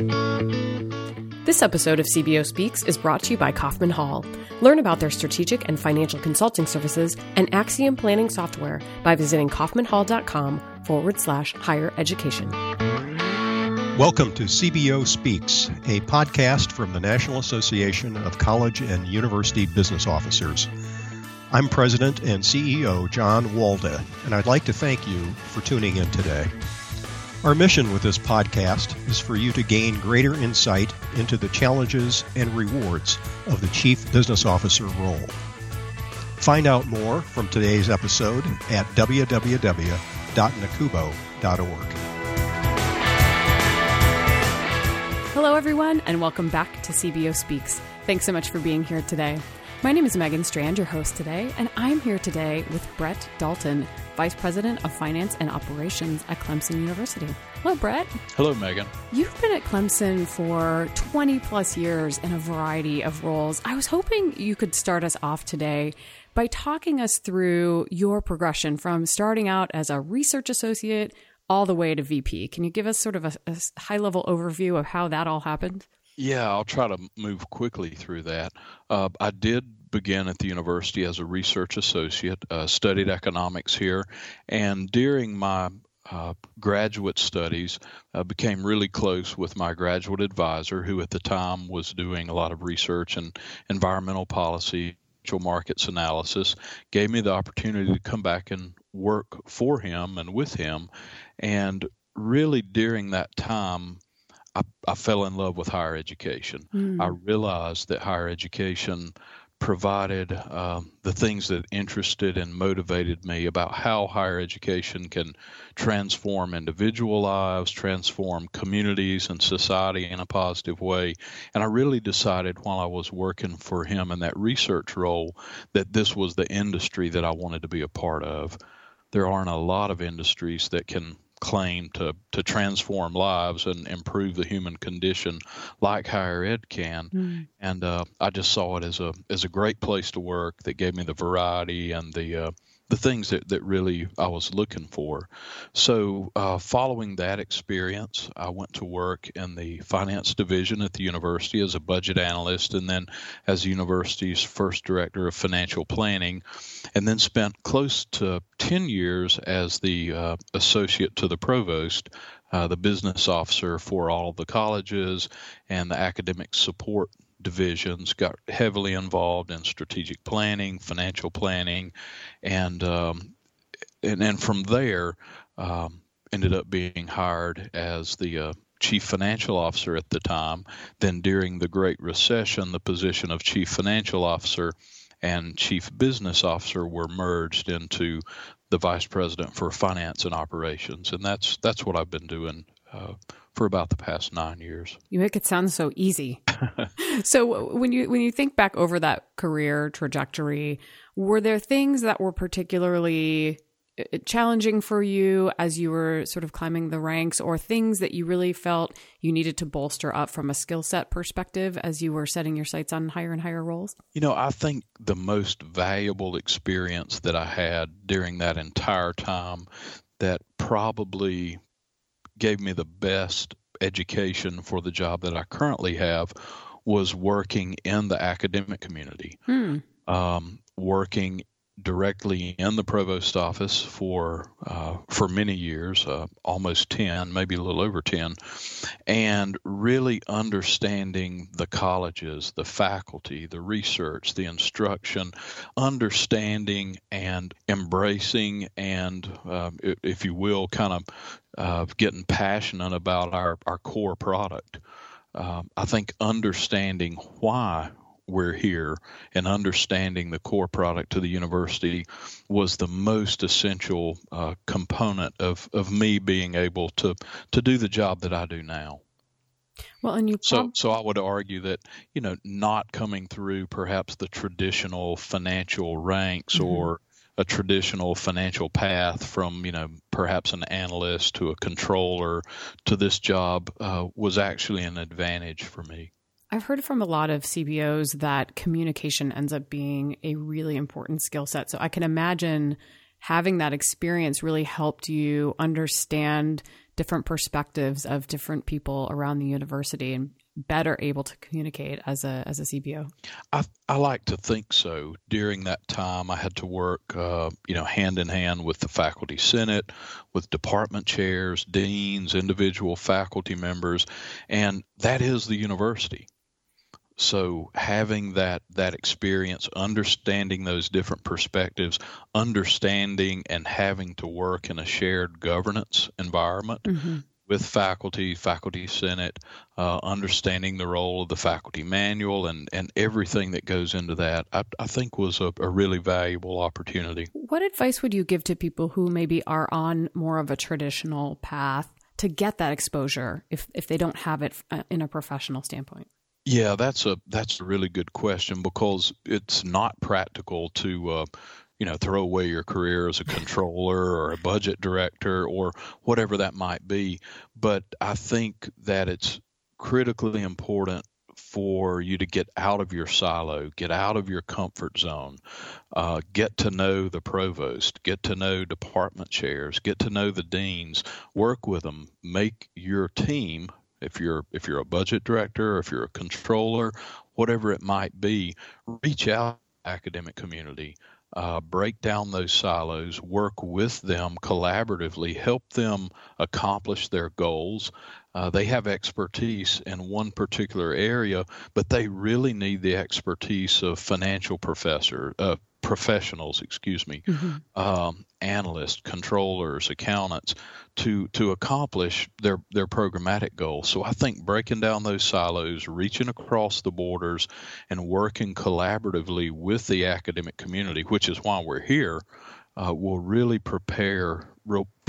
This episode of CBO Speaks is brought to you by Kaufman Hall. Learn about their strategic and financial consulting services and Axiom planning software by visiting kaufmanhall.com forward slash higher education. Welcome to CBO Speaks, a podcast from the National Association of College and University Business Officers. I'm President and CEO John Walda, and I'd like to thank you for tuning in today. Our mission with this podcast is for you to gain greater insight into the challenges and rewards of the Chief Business Officer role. Find out more from today's episode at www.nacubo.org. Hello, everyone, and welcome back to CBO Speaks. Thanks so much for being here today. My name is Megan Strand, your host today, and I'm here today with Brett Dalton, Vice President of Finance and Operations at Clemson University. Hello, Brett. Hello, Megan. You've been at Clemson for 20 plus years in a variety of roles. I was hoping you could start us off today by talking us through your progression from starting out as a research associate all the way to VP. Can you give us sort of a, a high level overview of how that all happened? Yeah, I'll try to move quickly through that. Uh, I did begin at the university as a research associate, uh, studied economics here, and during my uh, graduate studies, uh, became really close with my graduate advisor, who at the time was doing a lot of research in environmental policy, markets analysis, gave me the opportunity to come back and work for him and with him. And really, during that time, I, I fell in love with higher education. Mm. I realized that higher education provided uh, the things that interested and motivated me about how higher education can transform individual lives, transform communities and society in a positive way. And I really decided while I was working for him in that research role that this was the industry that I wanted to be a part of. There aren't a lot of industries that can claim to, to transform lives and improve the human condition like higher ed can. Mm. And uh, I just saw it as a as a great place to work that gave me the variety and the uh, the things that, that really I was looking for. So, uh, following that experience, I went to work in the finance division at the university as a budget analyst and then as the university's first director of financial planning, and then spent close to 10 years as the uh, associate to the provost. Uh, the business officer for all of the colleges and the academic support divisions, got heavily involved in strategic planning, financial planning, and um, and, and from there um, ended up being hired as the uh, chief financial officer at the time. Then during the Great Recession, the position of chief financial officer and chief business officer were merged into the vice president for finance and operations, and that's that's what I've been doing uh, for about the past nine years. You make it sound so easy. so when you when you think back over that career trajectory, were there things that were particularly uh, challenging for you as you were sort of climbing the ranks or things that you really felt you needed to bolster up from a skill set perspective as you were setting your sights on higher and higher roles? You know, I think the most valuable experience that I had during that entire time that probably gave me the best education for the job that I currently have was working in the academic community, hmm. um, working directly in the provost office for uh, for many years, uh, almost ten, maybe a little over ten, and really understanding the colleges, the faculty, the research, the instruction, understanding and embracing, and uh, if you will, kind of uh, getting passionate about our our core product. Um, I think understanding why we're here and understanding the core product to the university was the most essential uh, component of, of me being able to, to do the job that I do now. Well, and you so so I would argue that you know not coming through perhaps the traditional financial ranks mm-hmm. or a traditional financial path from you know perhaps an analyst to a controller to this job uh, was actually an advantage for me. I've heard from a lot of CBOs that communication ends up being a really important skill set. So I can imagine having that experience really helped you understand different perspectives of different people around the university and better able to communicate as a as a CBO? I, I like to think so. During that time, I had to work, uh, you know, hand in hand with the faculty senate, with department chairs, deans, individual faculty members, and that is the university. So having that that experience, understanding those different perspectives, understanding and having to work in a shared governance environment mm-hmm. with faculty, faculty senate, uh, understanding the role of the faculty manual and, and everything that goes into that, I, I think was a, a really valuable opportunity. What advice would you give to people who maybe are on more of a traditional path to get that exposure if, if they don't have it uh, in a professional standpoint? Yeah, that's a that's a really good question because it's not practical to uh, you know throw away your career as a controller or a budget director or whatever that might be. But I think that it's critically important for you to get out of your silo, get out of your comfort zone, uh, get to know the provost, get to know department chairs, get to know the deans, work with them, make your team if you're if you're a budget director, if you're a controller, whatever it might be, reach out academic community, uh, break down those silos, work with them collaboratively, help them accomplish their goals. Uh, they have expertise in one particular area, but they really need the expertise of financial professor, uh, professionals, excuse me, mm-hmm. um, analysts, controllers, accountants, to to accomplish their their programmatic goals. So I think breaking down those silos, reaching across the borders, and working collaboratively with the academic community, which is why we're here, uh, will really prepare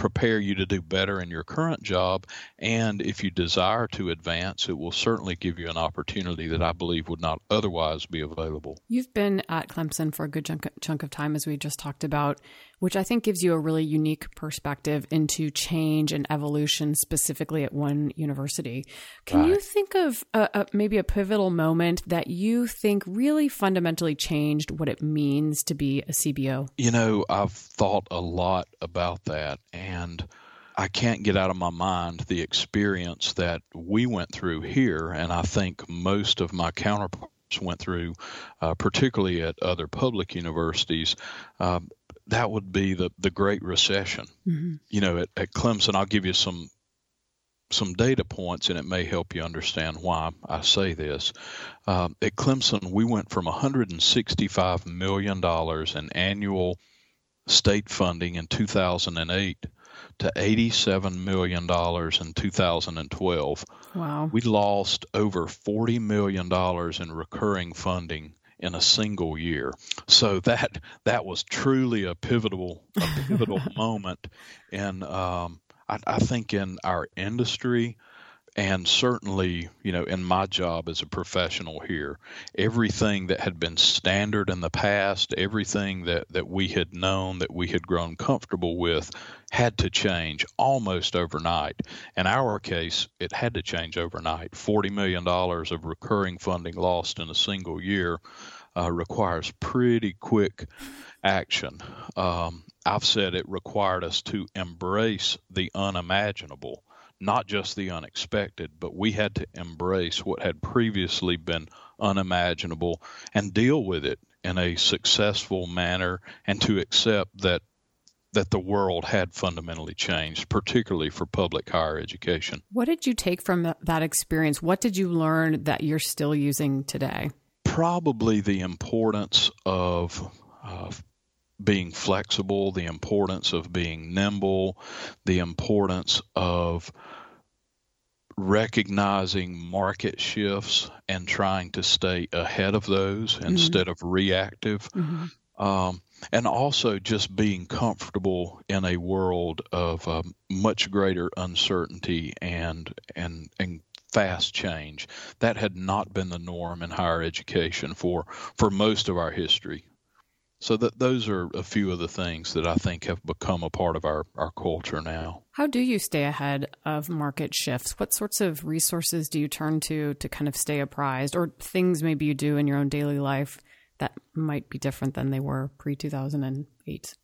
prepare you to do better in your current job. And if you desire to advance, it will certainly give you an opportunity that I believe would not otherwise be available. You've been at Clemson for a good chunk, chunk of time, as we just talked about, which I think gives you a really unique perspective into change and evolution, specifically at one university. Can right. you think of a, a, maybe a pivotal moment that you think really fundamentally changed what it means to be a CBO? You know, I've thought a lot about that. And I can't get out of my mind the experience that we went through here, and I think most of my counterparts went through, uh, particularly at other public universities. Uh, that would be the, the Great Recession. Mm-hmm. You know, at, at Clemson, I'll give you some some data points, and it may help you understand why I say this. Uh, at Clemson, we went from 165 million dollars in annual state funding in 2008 to $87 million in 2012. Wow. We lost over $40 million in recurring funding in a single year. So that that was truly a pivotal a pivotal moment and um, I, I think in our industry and certainly, you know, in my job as a professional here, everything that had been standard in the past, everything that, that we had known, that we had grown comfortable with, had to change almost overnight. In our case, it had to change overnight. $40 million of recurring funding lost in a single year uh, requires pretty quick action. Um, I've said it required us to embrace the unimaginable not just the unexpected, but we had to embrace what had previously been unimaginable and deal with it in a successful manner and to accept that that the world had fundamentally changed, particularly for public higher education. What did you take from that experience? What did you learn that you're still using today? Probably the importance of uh, being flexible, the importance of being nimble, the importance of recognizing market shifts and trying to stay ahead of those mm-hmm. instead of reactive. Mm-hmm. Um, and also just being comfortable in a world of um, much greater uncertainty and and and fast change that had not been the norm in higher education for for most of our history so that those are a few of the things that I think have become a part of our, our culture now. How do you stay ahead of market shifts? What sorts of resources do you turn to to kind of stay apprised or things maybe you do in your own daily life that might be different than they were pre 2008?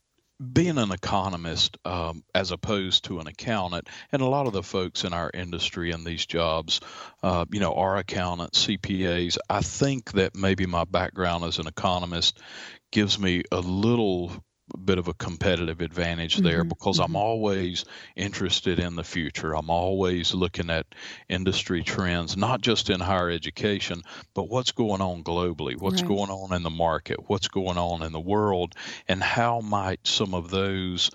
being an economist um, as opposed to an accountant, and a lot of the folks in our industry and these jobs, uh, you know, are accountants, CPAs. I think that maybe my background as an economist gives me a little bit of a competitive advantage there mm-hmm. because mm-hmm. I'm always interested in the future. I'm always looking at industry trends, not just in higher education, but what's going on globally, what's right. going on in the market, what's going on in the world, and how might some of those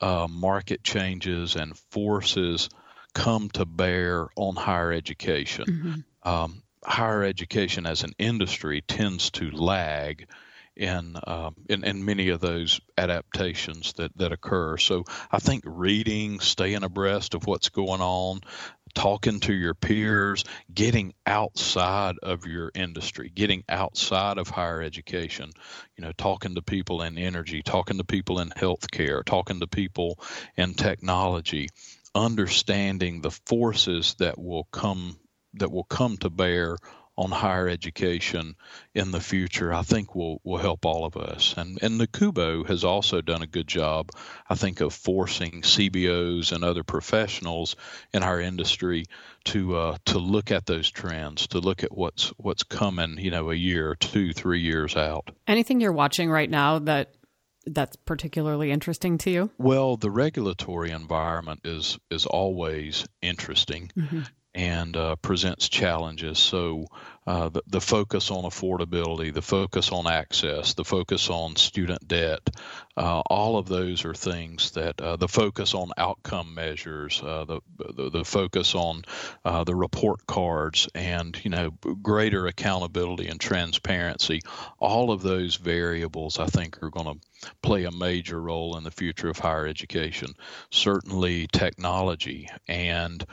uh, market changes and forces come to bear on higher education. Mm-hmm. Um, higher education as an industry tends to lag in, um, in in many of those adaptations that that occur. So I think reading, staying abreast of what's going on, talking to your peers, getting outside of your industry, getting outside of higher education, you know, talking to people in energy, talking to people in healthcare, talking to people in technology, understanding the forces that will come that will come to bear on higher education in the future, I think will will help all of us. And and NACUBO has also done a good job, I think, of forcing CBOs and other professionals in our industry to uh, to look at those trends, to look at what's what's coming, you know, a year, two, three years out. Anything you're watching right now that that's particularly interesting to you? Well, the regulatory environment is is always interesting. Mm-hmm and uh, presents challenges. So uh, the, the, focus on affordability, the focus on access, the focus on student debt, uh, all of those are things that uh, the focus on outcome measures, uh, the, the, the focus on uh, the report cards, and you know greater accountability and transparency. All of those variables, I think, are going to play a major role in the future of higher education. Certainly, technology and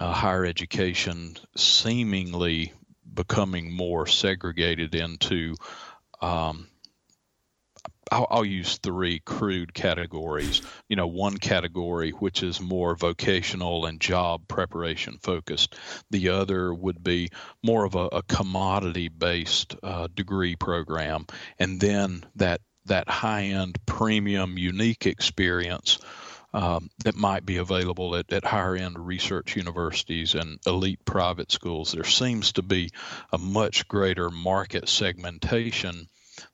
uh, higher education seemingly becoming more segregated into um, I'll, I'll, use three crude categories. You know, one category which is more vocational and job preparation focused. The other would be more of a, a commodity based uh, degree program, and then that that high end premium unique experience um, that might be available at, at higher end research universities and elite private schools. There seems to be a much greater market segmentation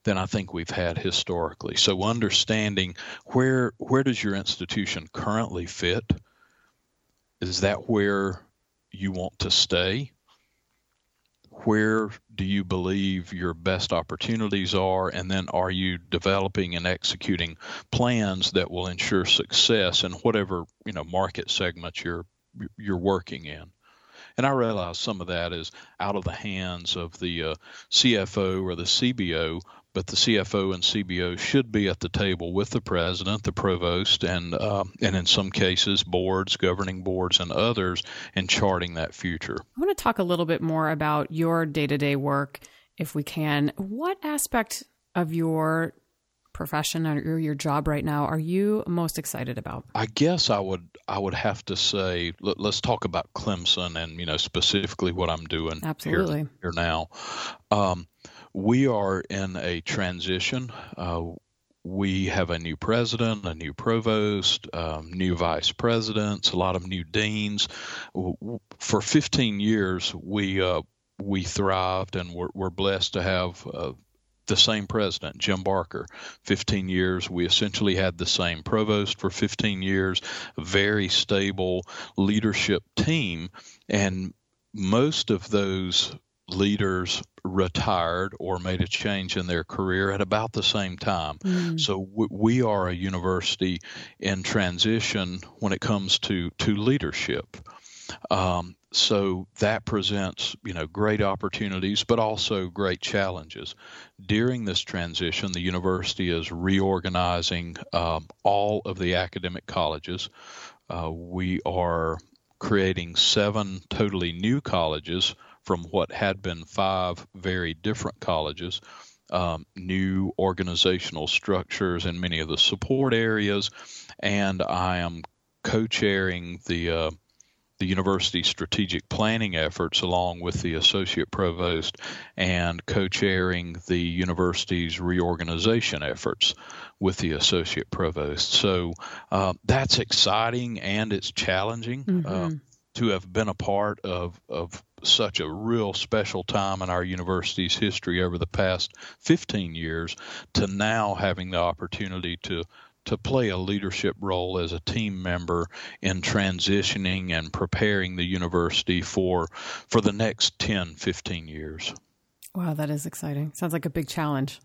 than I think we've had historically. So understanding where where does your institution currently fit? Is that where you want to stay? Where do you believe your best opportunities are? And then are you developing and executing plans that will ensure success in whatever you know market segment you're you're working in? And I realize some of that is out of the hands of the uh, CFO or the CBO, but the CFO and CBO should be at the table with the president, the provost, and uh, and in some cases boards, governing boards, and others in charting that future. I want to talk a little bit more about your day to day work, if we can. What aspect of your profession or your job right now are you most excited about? I guess I would I would have to say let, us talk about Clemson and you know specifically what I'm doing Absolutely. here, here now. Um, we are in a transition. Uh, we have a new president, a new provost, um, new vice presidents, a lot of new deans. For 15 years, we uh, we thrived and we're, we're blessed to have uh, the same president, Jim Barker. 15 years. We essentially had the same provost for 15 years, very stable leadership team. And most of those leaders retired or made a change in their career at about the same time. Mm. So w- we are a university in transition when it comes to to leadership. Um, so that presents you know great opportunities, but also great challenges. During this transition, the university is reorganizing um, all of the academic colleges. Uh, we are creating seven totally new colleges from what had been five very different colleges. Um, new organizational structures in many of the support areas, and I am co-chairing the uh, the university strategic planning efforts along with the associate provost and co-chairing the university's reorganization efforts with the associate provost. So uh, that's exciting and it's challenging mm-hmm. uh, to have been a part of of such a real special time in our university's history over the past 15 years to now having the opportunity to to play a leadership role as a team member in transitioning and preparing the university for for the next 10 15 years. Wow that is exciting. Sounds like a big challenge.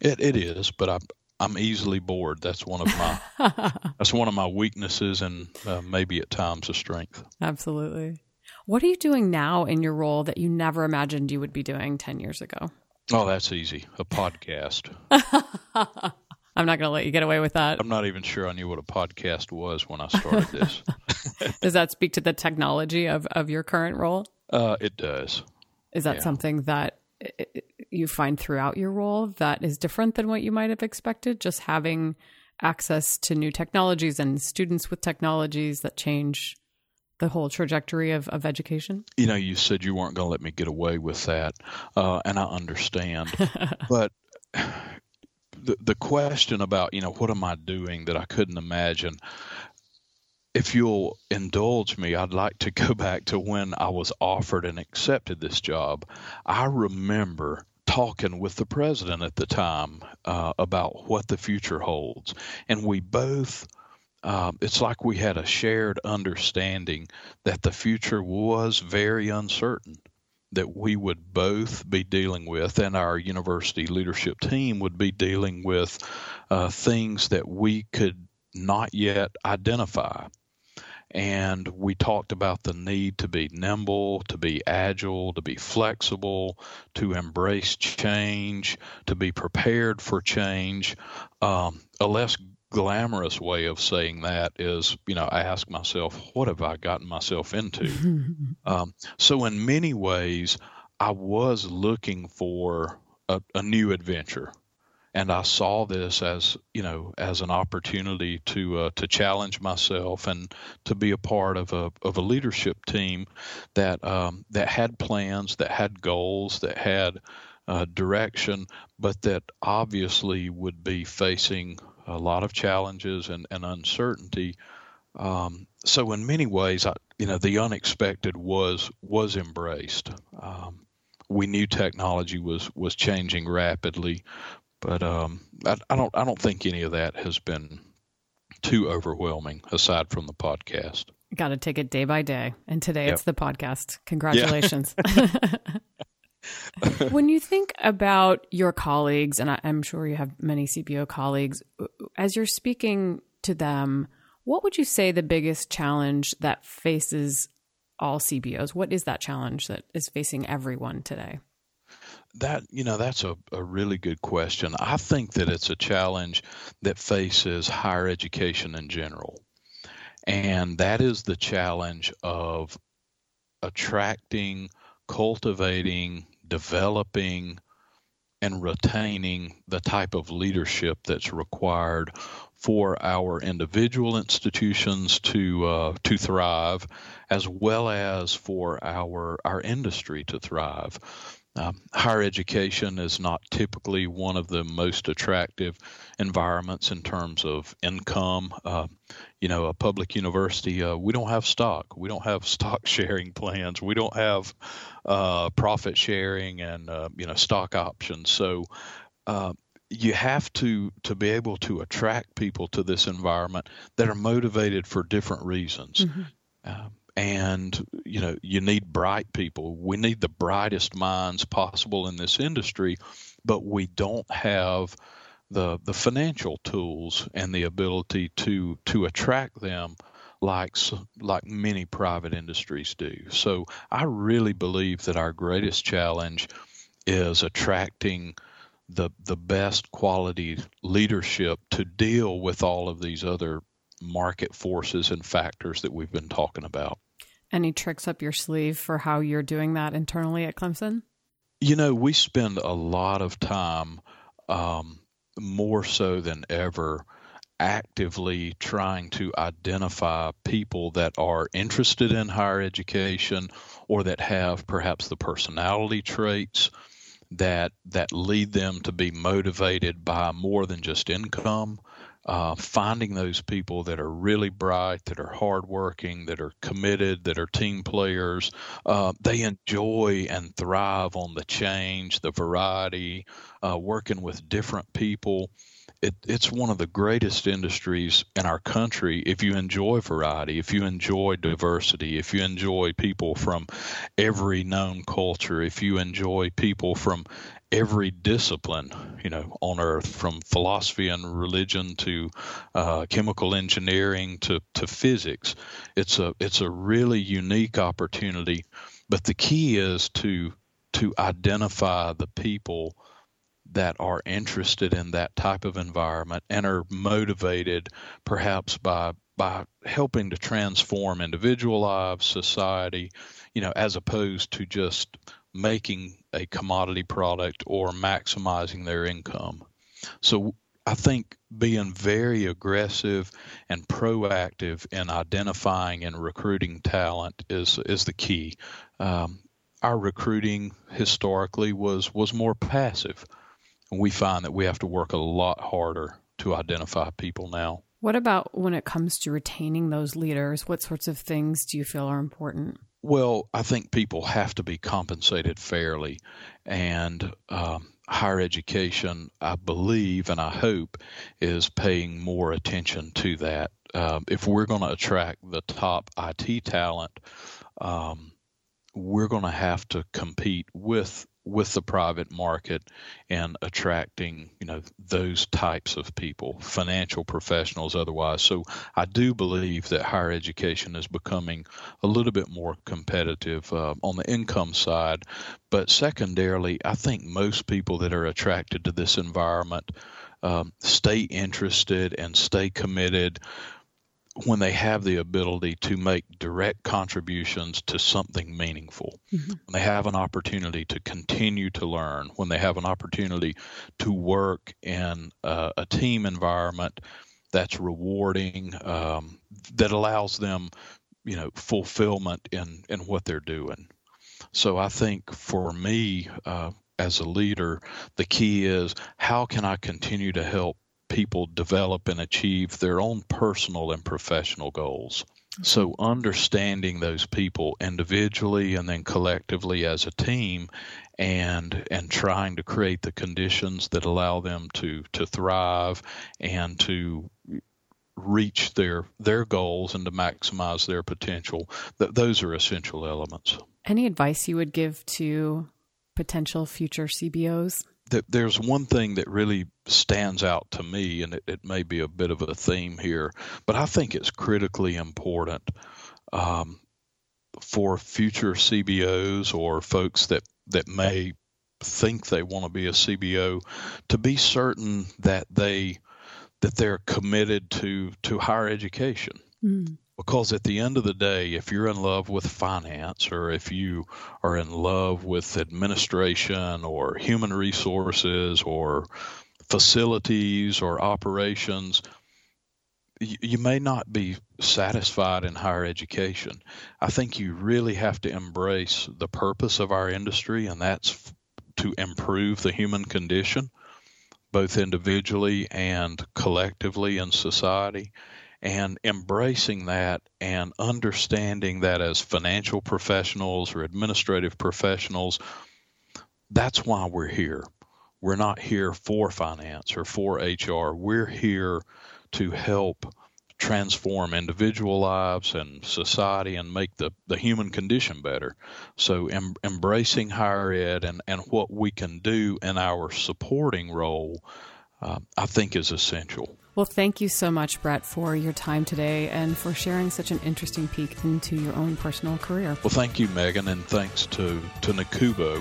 It, it is but i'm i'm easily bored. That's one of my that's one of my weaknesses and uh, maybe at times a strength. Absolutely what are you doing now in your role that you never imagined you would be doing 10 years ago oh that's easy a podcast I'm not going to let you get away with that. I'm not even sure I knew what a podcast was when I started this. does that speak to the technology of, of your current role? Uh, it does. Is that yeah. something that you find throughout your role that is different than what you might have expected? Just having access to new technologies and students with technologies that change the whole trajectory of, of education? You know, you said you weren't going to let me get away with that, uh, and I understand. but the the question about you know what am I doing that I couldn't imagine. If you'll indulge me, I'd like to go back to when I was offered and accepted this job. I remember talking with the president at the time uh, about what the future holds, and we both. Uh, it's like we had a shared understanding that the future was very uncertain that we would both be dealing with, and our university leadership team would be dealing with uh, things that we could not yet identify. And we talked about the need to be nimble, to be agile, to be flexible, to embrace change, to be prepared for change. Um, a less glamorous way of saying that is, you know, I ask myself, what have I gotten myself into? um, so, in many ways, I was looking for a, a, new adventure, and I saw this as, you know, as an opportunity to uh, to challenge myself and to be a part of a of a leadership team that um, that had plans, that had goals, that had uh, direction, but that obviously would be facing a lot of challenges and, and uncertainty. Um, so in many ways, I, you know, the unexpected was was embraced. Um, we knew technology was was changing rapidly, but um, I, I, don't I don't think any of that has been too overwhelming aside from the podcast. Got to take it day by day, and today yep. it's the podcast. Congratulations. Yeah. when you think about your colleagues, and I, am sure you have many CBO colleagues, as you're speaking to them, what would you say the biggest challenge that faces all CBOs? What is that challenge that is facing everyone today? That you know that's a, a really good question. I think that it's a challenge that faces higher education in general. And that is the challenge of attracting, cultivating, developing and retaining the type of leadership that's required for our individual institutions to uh, to thrive, as well as for our our industry to thrive. Um, higher education is not typically one of the most attractive environments in terms of income. Uh, you know, a public university, uh, we don't have stock. We don't have stock sharing plans. We don't have uh, profit sharing and uh, you know stock options. So uh, you have to to be able to attract people to this environment that are motivated for different reasons. Mm-hmm. Um, and you know you need bright people. We need the brightest minds possible in this industry but we don't have the the financial tools and the ability to to attract them like like many private industries do. So i really believe that our greatest challenge is attracting the the best quality leadership to deal with all of these other market forces and factors that we've been talking about any tricks up your sleeve for how you're doing that internally at Clemson? You know, we spend a lot of time, um, more so than ever, actively trying to identify people that are interested in higher education or that have perhaps the personality traits that that lead them to be motivated by more than just income uh, finding those people that are really bright, that are hardworking, that are committed, that are team players. Uh, they enjoy and thrive on the change, the variety, uh, working with different people. It, it's one of the greatest industries in our country if you enjoy variety, if you enjoy diversity, if you enjoy people from every known culture, if you enjoy people from every discipline, you know, on earth, from philosophy and religion to uh, chemical engineering to, to physics. It's a it's a really unique opportunity, but the key is to to identify the people that are interested in that type of environment and are motivated perhaps by by helping to transform individual lives, society, you know, as opposed to just making a commodity product or maximizing their income. So I think being very aggressive and proactive in identifying and recruiting talent is is the key. Um, our recruiting historically was was more passive, and we find that we have to work a lot harder to identify people now. What about when it comes to retaining those leaders? What sorts of things do you feel are important? Well, I think people have to be compensated fairly, and um, higher education, I believe and I hope, is paying more attention to that. Um, if we're going to attract the top IT talent, um, we're going to have to compete with with the private market and attracting you know those types of people financial professionals otherwise. So i do believe that higher education is becoming a little bit more competitive uh, on the income side. But secondarily i think most people that are attracted to this environment um, stay interested and stay committed when they have the ability to make direct contributions to something meaningful, mm-hmm. when they have an opportunity to continue to learn, when they have an opportunity to work in uh, a team environment that's rewarding, um, that allows them, you know, fulfillment in in what they're doing. So I think for me. Uh, as a leader, the key is how can I continue to help people develop and achieve their own personal and professional goals. So, understanding those people individually and then collectively as a team, and and trying to create the conditions that allow them to to thrive and to reach their their goals and to maximize their potential. Th- those are essential elements. Any advice you would give to potential future CBOs? There's one thing that really stands out to me, and it, it, may be a bit of a theme here, but I think it's critically important um, for future CBOs or folks that, that may think they want to be a CBO to be certain that they that they're committed to to higher education. Mm. Because at the end of the day, if you're in love with finance or if you are in love with administration or human resources or facilities or operations, you may not be satisfied in higher education. I think you really have to embrace the purpose of our industry, and that's to improve the human condition, both individually and collectively in society and embracing that and understanding that as financial professionals or administrative professionals, that's why we're here. We're not here for finance or for HR. We're here to help transform individual lives and society and make the, the human condition better. So, em- embracing higher ed and, and what we can do in our supporting role, uh, I think, is essential. Well, thank you so much, Brett, for your time today and for sharing such an interesting peek into your own personal career. Well, thank you, Megan, and thanks to, to NACUBO.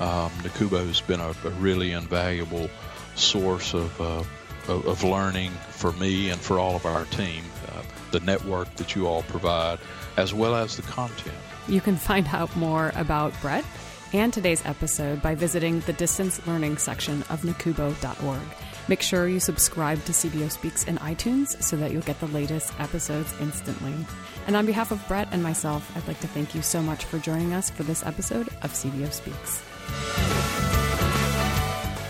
Um, NACUBO has been a, a really invaluable source of, uh, of learning for me and for all of our team. Uh, the network that you all provide, as well as the content. You can find out more about Brett and today's episode by visiting the distance learning section of nacubo.org. Make sure you subscribe to CBO Speaks in iTunes so that you'll get the latest episodes instantly. And on behalf of Brett and myself, I'd like to thank you so much for joining us for this episode of CBO Speaks.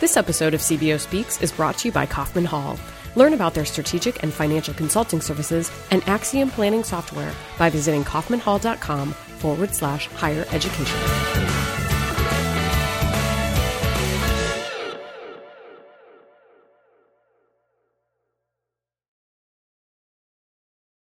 This episode of CBO Speaks is brought to you by Kaufman Hall. Learn about their strategic and financial consulting services and Axiom planning software by visiting kaufmanhall.com forward slash higher education.